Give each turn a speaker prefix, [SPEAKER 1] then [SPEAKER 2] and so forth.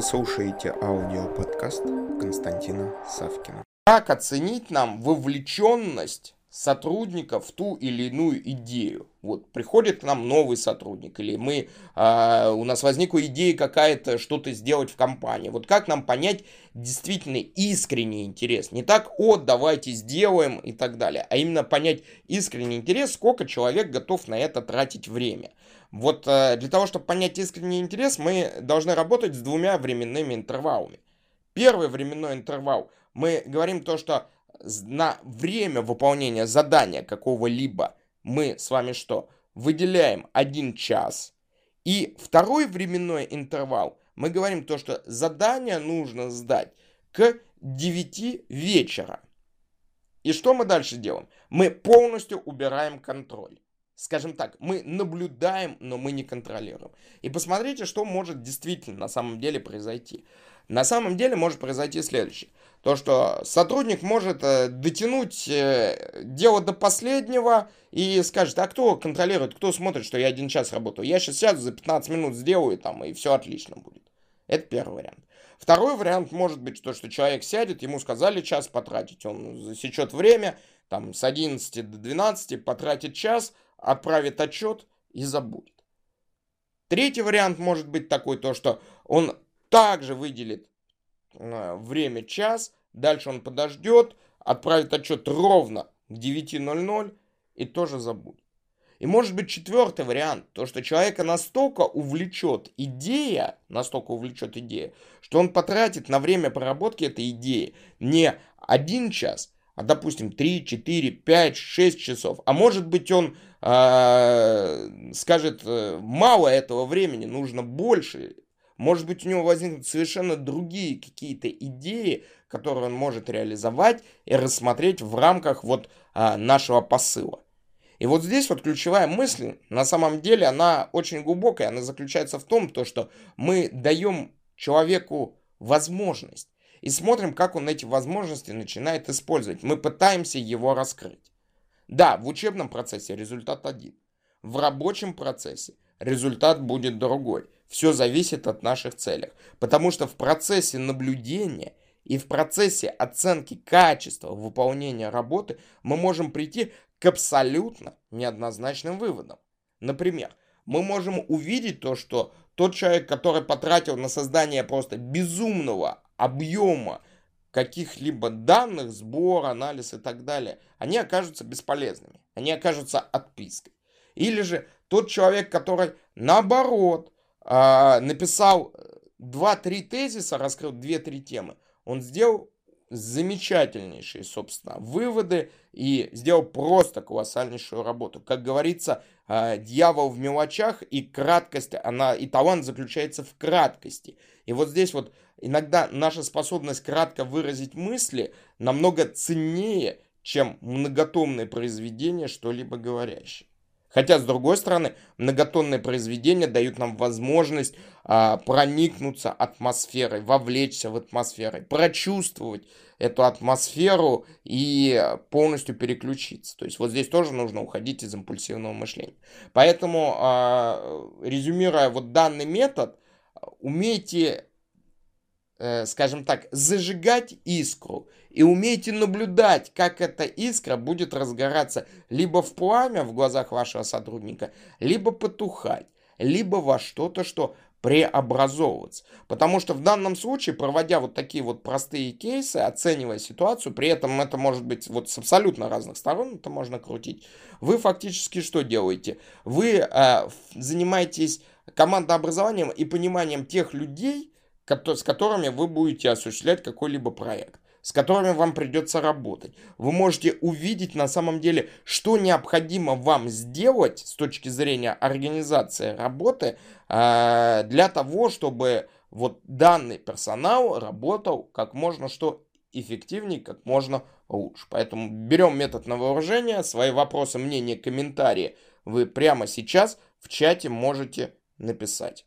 [SPEAKER 1] Вы слушаете аудиоподкаст Константина Савкина.
[SPEAKER 2] Как оценить нам вовлеченность сотрудника в ту или иную идею. Вот приходит к нам новый сотрудник, или мы, э, у нас возникла идея какая-то что-то сделать в компании. Вот как нам понять действительно искренний интерес? Не так, о, давайте сделаем и так далее, а именно понять искренний интерес, сколько человек готов на это тратить время. Вот э, для того, чтобы понять искренний интерес, мы должны работать с двумя временными интервалами. Первый временной интервал, мы говорим то, что на время выполнения задания какого-либо мы с вами что? Выделяем один час. И второй временной интервал мы говорим то, что задание нужно сдать к 9 вечера. И что мы дальше делаем? Мы полностью убираем контроль. Скажем так, мы наблюдаем, но мы не контролируем. И посмотрите, что может действительно на самом деле произойти. На самом деле может произойти следующее. То, что сотрудник может э, дотянуть э, дело до последнего и скажет, а кто контролирует, кто смотрит, что я один час работаю. Я сейчас сяду, за 15 минут сделаю, там, и все отлично будет. Это первый вариант. Второй вариант может быть то, что человек сядет, ему сказали час потратить, он засечет время, там, с 11 до 12, потратит час, отправит отчет и забудет. Третий вариант может быть такой, то, что он также выделит э, время час, дальше он подождет, отправит отчет ровно к 9.00 и тоже забудет. И может быть четвертый вариант, то что человека настолько увлечет идея, настолько увлечет идея, что он потратит на время проработки этой идеи не один час, а допустим 3, 4, 5, 6 часов. А может быть он э, скажет, э, мало этого времени, нужно больше, может быть, у него возникнут совершенно другие какие-то идеи, которые он может реализовать и рассмотреть в рамках вот а, нашего посыла. И вот здесь вот ключевая мысль, на самом деле, она очень глубокая, она заключается в том, то, что мы даем человеку возможность и смотрим, как он эти возможности начинает использовать. Мы пытаемся его раскрыть. Да, в учебном процессе результат один. В рабочем процессе результат будет другой. Все зависит от наших целей. Потому что в процессе наблюдения и в процессе оценки качества выполнения работы мы можем прийти к абсолютно неоднозначным выводам. Например, мы можем увидеть то, что тот человек, который потратил на создание просто безумного объема каких-либо данных, сбор, анализ и так далее, они окажутся бесполезными, они окажутся отпиской. Или же тот человек, который наоборот а, написал 2-3 тезиса, раскрыл 2-3 темы, он сделал замечательнейшие, собственно, выводы и сделал просто колоссальнейшую работу. Как говорится, дьявол в мелочах и краткость, она и талант заключается в краткости. И вот здесь вот иногда наша способность кратко выразить мысли намного ценнее, чем многотомное произведение, что-либо говорящее. Хотя, с другой стороны, многотонные произведения дают нам возможность а, проникнуться атмосферой, вовлечься в атмосферу, прочувствовать эту атмосферу и полностью переключиться. То есть вот здесь тоже нужно уходить из импульсивного мышления. Поэтому, а, резюмируя вот данный метод, умейте Э, скажем так, зажигать искру и умейте наблюдать, как эта искра будет разгораться либо в пламя в глазах вашего сотрудника, либо потухать, либо во что-то, что преобразовываться. Потому что в данном случае, проводя вот такие вот простые кейсы, оценивая ситуацию, при этом это может быть вот с абсолютно разных сторон, это можно крутить, вы фактически что делаете? Вы э, занимаетесь командообразованием и пониманием тех людей, с которыми вы будете осуществлять какой-либо проект с которыми вам придется работать. Вы можете увидеть на самом деле, что необходимо вам сделать с точки зрения организации работы э, для того, чтобы вот данный персонал работал как можно что эффективнее, как можно лучше. Поэтому берем метод на вооружение, свои вопросы, мнения, комментарии вы прямо сейчас в чате можете написать.